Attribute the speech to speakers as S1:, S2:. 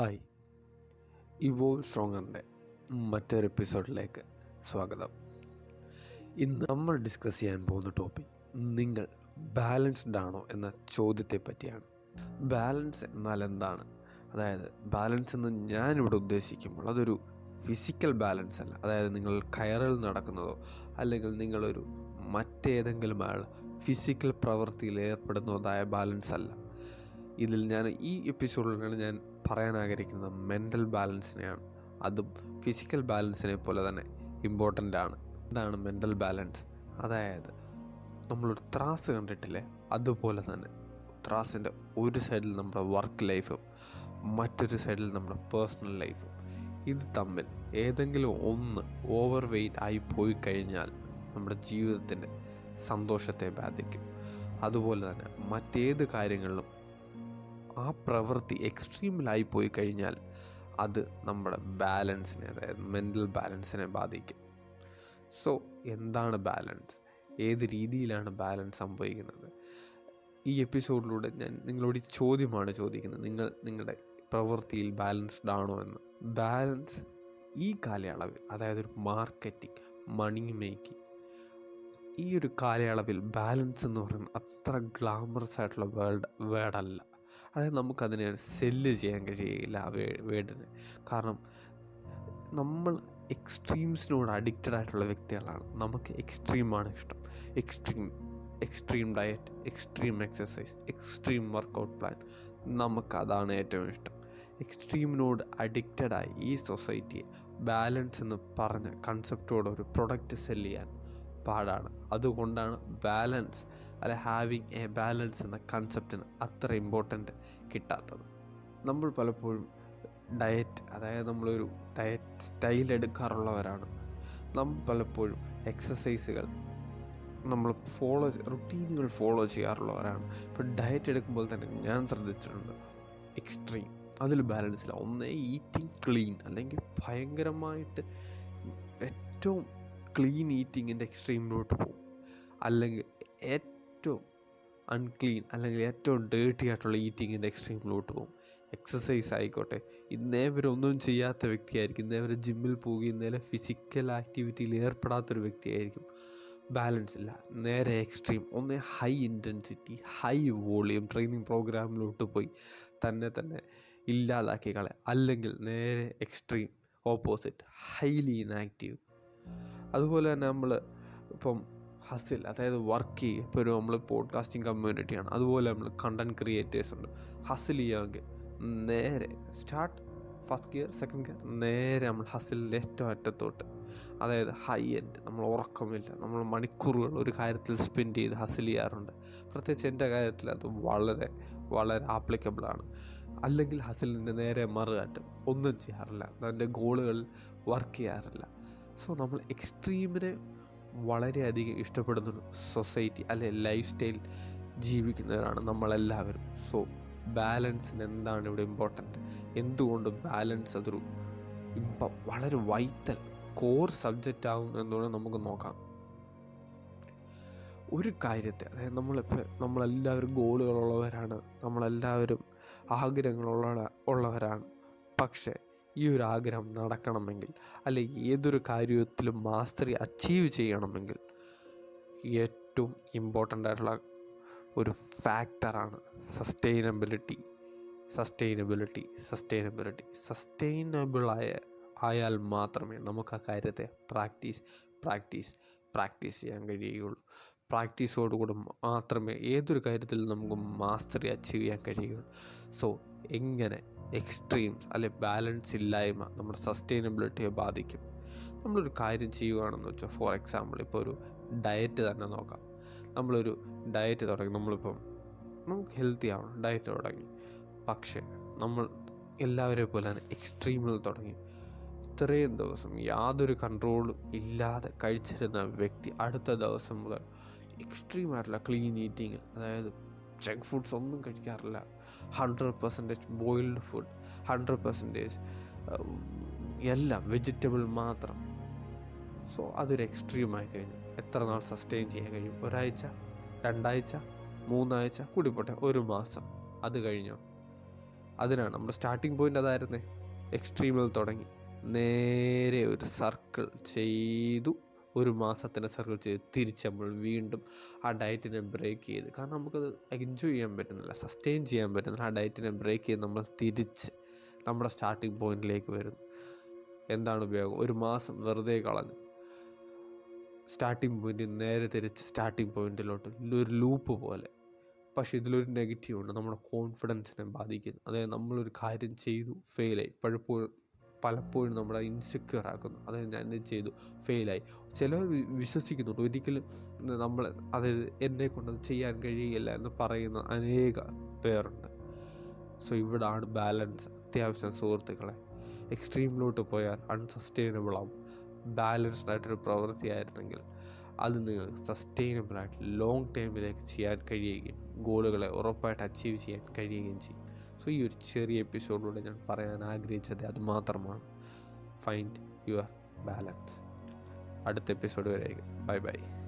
S1: Hi. Evolve സ്ട്രോങ്ങറിന്റെ മറ്റൊരു എപ്പിസോഡിലേക്ക് സ്വാഗതം. ഇന്ന് നമ്മൾ ഡിസ്കസ് ചെയ്യാൻ പോകുന്ന ടോപ്പിക് നിങ്ങൾ ബാലൻസ്ഡ് ആണോ എന്ന ചോദ്യത്തെ പറ്റിയാണ് ബാലൻസ് എന്നാൽ എന്താണ്? അതായത് ബാലൻസ് എന്ന് ഞാനിവിടെ ഉദ്ദേശിക്കുമ്പോൾ അതൊരു ഫിസിക്കൽ ബാലൻസ് അല്ല. അതായത് നിങ്ങൾ കയറിൽ നടക്കുന്നതോ അല്ലെങ്കിൽ നിങ്ങളൊരു മറ്റേതെങ്കിലും ആൾ ഫിസിക്കൽ പ്രവൃത്തിയിൽ ഏർപ്പെടുന്നതായ ബാലൻസ് അല്ല. ഇതിൽ ഞാൻ ഈ എപ്പിസോഡിലാണ് ഞാൻ പറയാൻ ആഗ്രഹിക്കുന്നത് മെന്റൽ ബാലൻസിനെയാണ് അതും ഫിസിക്കൽ ബാലൻസിനെ പോലെ തന്നെ ഇമ്പോർട്ടന്റ് ആണ്. എന്താണ് മെന്റൽ ബാലൻസ് അതായത് നമ്മളൊരു ത്രാസ് കണ്ടിട്ടില്ലേ? അതുപോലെ തന്നെ ത്രാസിന്റെ ഒരു സൈഡിൽ നമ്മുടെ വർക്ക് ലൈഫും മറ്റൊരു സൈഡിൽ നമ്മുടെ പേഴ്സണൽ ലൈഫും ഇത് തമ്മിൽ ഏതെങ്കിലും ഒന്ന് ഓവർ വെയ്റ്റ് ആയി പോയി കഴിഞ്ഞാൽ നമ്മുടെ ജീവിതത്തിന്റെ സന്തോഷത്തെ ബാധിക്കും. അതുപോലെ തന്നെ മറ്റേത് കാര്യങ്ങളിലും ആ പ്രവൃത്തി എക്സ്ട്രീമിലായി പോയി കഴിഞ്ഞാൽ അത് നമ്മുടെ ബാലൻസിനെ അതായത് മെന്റൽ ബാലൻസിനെ ബാധിക്കും. സോ എന്താണ് ബാലൻസ് ഏത് രീതിയിലാണ് ബാലൻസ് സംഭവിക്കുന്നത്? ഈ എപ്പിസോഡിലൂടെ ഞാൻ നിങ്ങളോട് ഈ ചോദ്യമാണ് ചോദിക്കുന്നത്. നിങ്ങൾ നിങ്ങളുടെ പ്രവൃത്തിയിൽ ബാലൻസ്ഡ് ആണോ എന്ന്. ബാലൻസ് ഈ കാലയളവിൽ അതായത് ഒരു മാർക്കറ്റിംഗ് മണി മേക്കിംഗ് ഈ ഒരു കാലയളവിൽ ബാലൻസ് എന്ന് പറയുന്നത് അത്ര ഗ്ലാമറസ് ആയിട്ടുള്ള വേൾഡ് വേർഡല്ല അതായത് നമുക്കതിനെ സെല്ല് ചെയ്യാൻ കഴിയില്ല ആ കാരണം നമ്മൾ എക്സ്ട്രീംസിനോട് അഡിക്റ്റഡ് ആയിട്ടുള്ള വ്യക്തികളാണ്. നമുക്ക് എക്സ്ട്രീമാണ് ഇഷ്ടം. Extreme extreme diet extreme exercise extreme workout plan നമുക്കതാണ് ഏറ്റവും ഇഷ്ടം. എക്സ്ട്രീമിനോട് അഡിക്റ്റഡായി ഈ സൊസൈറ്റിയെ ബാലൻസ് എന്ന് പറഞ്ഞ കൺസെപ്റ്റോട് ഒരു പ്രൊഡക്റ്റ് സെല്ല് ചെയ്യാൻ പാടാണ്. അതുകൊണ്ടാണ് ബാലൻസ് അല്ലെ ഹാവിങ് എ ബാലൻസ് എന്ന കൺസെപ്റ്റിന് അത്ര ഇമ്പോർട്ടന്റ് കിട്ടാത്തത്. നമ്മൾ പലപ്പോഴും ഡയറ്റ് അതായത് നമ്മളൊരു ഡയറ്റ് സ്റ്റൈൽ എടുക്കാറുള്ളവരാണ്. നമ്മൾ പലപ്പോഴും എക്സസൈസുകൾ നമ്മൾ ഫോളോ റുട്ടീനുകൾ ഫോളോ ചെയ്യാറുള്ളവരാണ്. ഇപ്പോൾ ഡയറ്റ് എടുക്കുമ്പോൾ തന്നെ ഞാൻ ശ്രദ്ധിച്ചിട്ടുണ്ട് എക്സ്ട്രീം അതിൽ ബാലൻസ് ഇല്ല. ഒന്നേ ഈറ്റിംഗ് ക്ലീൻ അല്ലെങ്കിൽ ഭയങ്കരമായിട്ട് ഏറ്റവും ക്ലീൻ ഈറ്റിങ്ങിന്റെ എക്സ്ട്രീമിലോട്ട് പോകും. അല്ലെങ്കിൽ ഏറ്റവും അൺക്ലീൻ അല്ലെങ്കിൽ ഏറ്റവും ഡേർട്ടി ആയിട്ടുള്ള ഈറ്റിങ്ങിന്റെ എക്സ്ട്രീമിലോട്ട് പോകും. എക്സസൈസ് ആയിക്കോട്ടെ. ഇന്നേ വരെ ഒന്നും ചെയ്യാത്ത വ്യക്തിയായിരിക്കും. ഇന്നേ വരെ ജിമ്മിൽ പോവുകയും ഇന്നേലെ ഫിസിക്കൽ ആക്ടിവിറ്റിയിൽ ഏർപ്പെടാത്തൊരു വ്യക്തിയായിരിക്കും. ബാലൻസ് ഇല്ല. നേരെ എക്സ്ട്രീം ഒന്ന് high intensity high volume training പ്രോഗ്രാമിലോട്ട് പോയി തന്നെ തന്നെ ഇല്ലാതാക്കി കളെ അല്ലെങ്കിൽ നേരെ എക്സ്ട്രീം ഓപ്പോസിറ്റ് ഹൈലി ഇനാക്റ്റീവ് അതുപോലെ തന്നെ നമ്മൾ ഇപ്പം ഹസിൽ അതായത് വർക്ക് ചെയ്യുക. ഇപ്പോൾ ഒരു നമ്മൾ പോഡ്കാസ്റ്റിംഗ് കമ്മ്യൂണിറ്റിയാണ് അതുപോലെ നമ്മൾ കണ്ടന്റ് ക്രിയേറ്റേഴ്സ് ഉണ്ട്. ഹസിൽ ചെയ്യുമെങ്കിൽ നേരെ start first gear second gear നേരെ നമ്മൾ ഹസിലിന്റെ ഏറ്റവും അറ്റത്തോട്ട്. അതായത് ഹൈ എൻഡ് നമ്മൾ ഉറക്കമില്ല. നമ്മൾ മണിക്കൂറുകൾ ഒരു കാര്യത്തിൽ സ്പെൻഡ് ചെയ്ത് ഹസിൽ ചെയ്യാറുണ്ട്. പ്രത്യേകിച്ച് എന്റെ കാര്യത്തിൽ അത് വളരെ വളരെ ആപ്ലിക്കബിളാണ് അല്ലെങ്കിൽ ഹസിലിന്റെ നേരെ മറുകാറ്റം ഒന്നും ചെയ്യാറില്ല. അതിന്റെ ഗോളുകൾ വർക്ക് ചെയ്യാറില്ല. സോ നമ്മൾ എക്സ്ട്രീമിനെ വളരെയധികം ഇഷ്ടപ്പെടുന്ന സൊസൈറ്റി അല്ലെ ലൈഫ് സ്റ്റൈൽ ജീവിക്കുന്നവരാണ് നമ്മളെല്ലാവരും. സോ ബാലൻസിന് എന്താണ് ഇവിടെ ഇമ്പോർട്ടന്റ് എന്തുകൊണ്ട് ബാലൻസ് അതൊരു ഇപ്പം വളരെ വൈറ്റൽ കോർ സബ്ജക്റ്റ് ആവും എന്നുള്ളത് നമുക്ക് നോക്കാം. ഒരു കാര്യത്തെ അതായത് നമ്മളിപ്പോൾ നമ്മളെല്ലാവരും ഗോളുകളുള്ളവരാണ് നമ്മളെല്ലാവരും ആഗ്രഹങ്ങളുള്ള ഉള്ളവരാണ്. പക്ഷേ ഈ ഒരു ആഗ്രഹം നടക്കണമെങ്കിൽ അല്ലെ ഏതൊരു കാര്യത്തിലും മാസ്റ്ററി അച്ചീവ് ചെയ്യണമെങ്കിൽ ഏറ്റവും ഇമ്പോർട്ടന്റ് ആയിട്ടുള്ള ഒരു ഫാക്ടറാണ് സസ്റ്റൈനബിലിറ്റി സസ്റ്റൈനബിലിറ്റി സസ്റ്റൈനബിലിറ്റി സസ്റ്റൈനബിളായ ആയാൽ മാത്രമേ നമുക്ക് ആ കാര്യത്തെ പ്രാക്ടീസ് പ്രാക്ടീസ് പ്രാക്ടീസ് ചെയ്യാൻ കഴിയുകയുള്ളൂ. പ്രാക്ടീസോടുകൂടി മാത്രമേ ഏതൊരു കാര്യത്തിൽ നമുക്ക് മാസ്റ്ററി അച്ചീവ് ചെയ്യാൻ കഴിയുകയുള്ളൂ. സോ എങ്ങനെ എക്സ്ട്രീംസ് അല്ലെ ബാലൻസ് ഇല്ലായ്മ നമ്മുടെ സസ്റ്റൈനബിലിറ്റിയെ ബാധിക്കും? നമ്മളൊരു കാര്യം ചെയ്യുകയാണെന്ന് വെച്ചാൽ ഫോർ എക്സാമ്പിൾ ഇപ്പോൾ ഒരു ഡയറ്റ് തന്നെ നോക്കാം. നമ്മളൊരു ഡയറ്റ് തുടങ്ങി നമ്മളിപ്പം നമുക്ക് ഹെൽത്തി ആവണം ഡയറ്റ് തുടങ്ങി. പക്ഷേ നമ്മൾ എല്ലാവരെ പോലെ തന്നെ എക്സ്ട്രീമിൽ തുടങ്ങി. ഇത്രയും ദിവസം യാതൊരു കൺട്രോളും ഇല്ലാതെ കഴിച്ചിരുന്ന വ്യക്തി അടുത്ത ദിവസം മുതൽ എക്സ്ട്രീം ആയിട്ടുള്ള ക്ലീൻ ഈറ്റിങ്ങിൽ അതായത് ജങ്ക് ഫുഡ്സ് ഒന്നും കഴിക്കാറില്ല. Hundred percentage boiled food hundred percentage എല്ലാം വെജിറ്റബിൾ മാത്രം. സോ അതൊരു എക്സ്ട്രീമായി കഴിഞ്ഞു. എത്ര നാൾ സസ്റ്റെയിൻ ചെയ്യാൻ കഴിയും? ഒരാഴ്ച രണ്ടാഴ്ച മൂന്നാഴ്ച കൂടിപ്പോട്ടെ ഒരു മാസം. അത് കഴിഞ്ഞോ? അതിനാണ് നമ്മുടെ സ്റ്റാർട്ടിങ് പോയിന്റ് അതായിരുന്നേ. എക്സ്ട്രീമിൽ തുടങ്ങി. നേരെ ഒരു സർക്കിൾ ചെയ്തു. ഒരു മാസത്തിന് സർക്കിൾ ചെയ്ത് തിരിച്ച് നമ്മൾ വീണ്ടും ആ ഡയറ്റിനെ ബ്രേക്ക് ചെയ്ത്. കാരണം നമുക്കത് എൻജോയ് ചെയ്യാൻ പറ്റുന്നില്ല സസ്റ്റെയിൻ ചെയ്യാൻ പറ്റുന്നില്ല. ആ ഡയറ്റിനെ ബ്രേക്ക് ചെയ്ത് നമ്മൾ തിരിച്ച് നമ്മുടെ സ്റ്റാർട്ടിംഗ് പോയിന്റിലേക്ക് വരുന്നു. എന്താണ് ഉപയോഗം? ഒരു മാസം വെറുതെ കളഞ്ഞു. സ്റ്റാർട്ടിംഗ് പോയിന്റിൽ നേരെ തിരിച്ച് സ്റ്റാർട്ടിംഗ് പോയിന്റിലോട്ട് ഒരു ലൂപ്പ് പോലെ. പക്ഷേ ഇതിലൊരു നെഗറ്റീവ് ഉണ്ട്. നമ്മുടെ കോൺഫിഡൻസിനെ ബാധിക്കുന്നു. അതായത് നമ്മളൊരു കാര്യം ചെയ്തു ഫെയിലായി പലപ്പോഴും പലപ്പോഴും നമ്മളെ ഇൻസെക്യൂർ ആക്കുന്നു. അതായത് ഞാൻ ഇത് ചെയ്തു? ഫെയിലായി ചിലർ വിശ്വസിക്കുന്നുണ്ട്. ഒരിക്കലും നമ്മൾ അതായത് എന്നെ കൊണ്ട് ചെയ്യാൻ കഴിയില്ല എന്ന് പറയുന്ന അനേക പേരുണ്ട്. സോ ഇവിടാണ് ബാലൻസ് അത്യാവശ്യം സുഹൃത്തുക്കളെ എക്സ്ട്രീമിലോട്ട് പോയാൽ അൺസസ്റ്റൈനബിൾ ആവും. ബാലൻസ്ഡ് ആയിട്ടൊരു പ്രവൃത്തിയായിരുന്നെങ്കിൽ അത് നിങ്ങൾക്ക് സസ്റ്റൈനബിൾ ആയിട്ട് ലോങ് ടൈമിലേക്ക് ചെയ്യാൻ കഴിയുകയും ഗോളുകളെ ഉറപ്പായിട്ട് അച്ചീവ് ചെയ്യാൻ കഴിയുകയും ചെയ്യും. സോ ഈ ഒരു ചെറിയ എപ്പിസോഡിലൂടെ ഞാൻ പറയാൻ ആഗ്രഹിച്ചത് അതുമാത്രമാണ് ഫൈൻഡ് യുവർ ബാലൻസ് അടുത്ത എപ്പിസോഡ് വരെ ബൈ ബൈ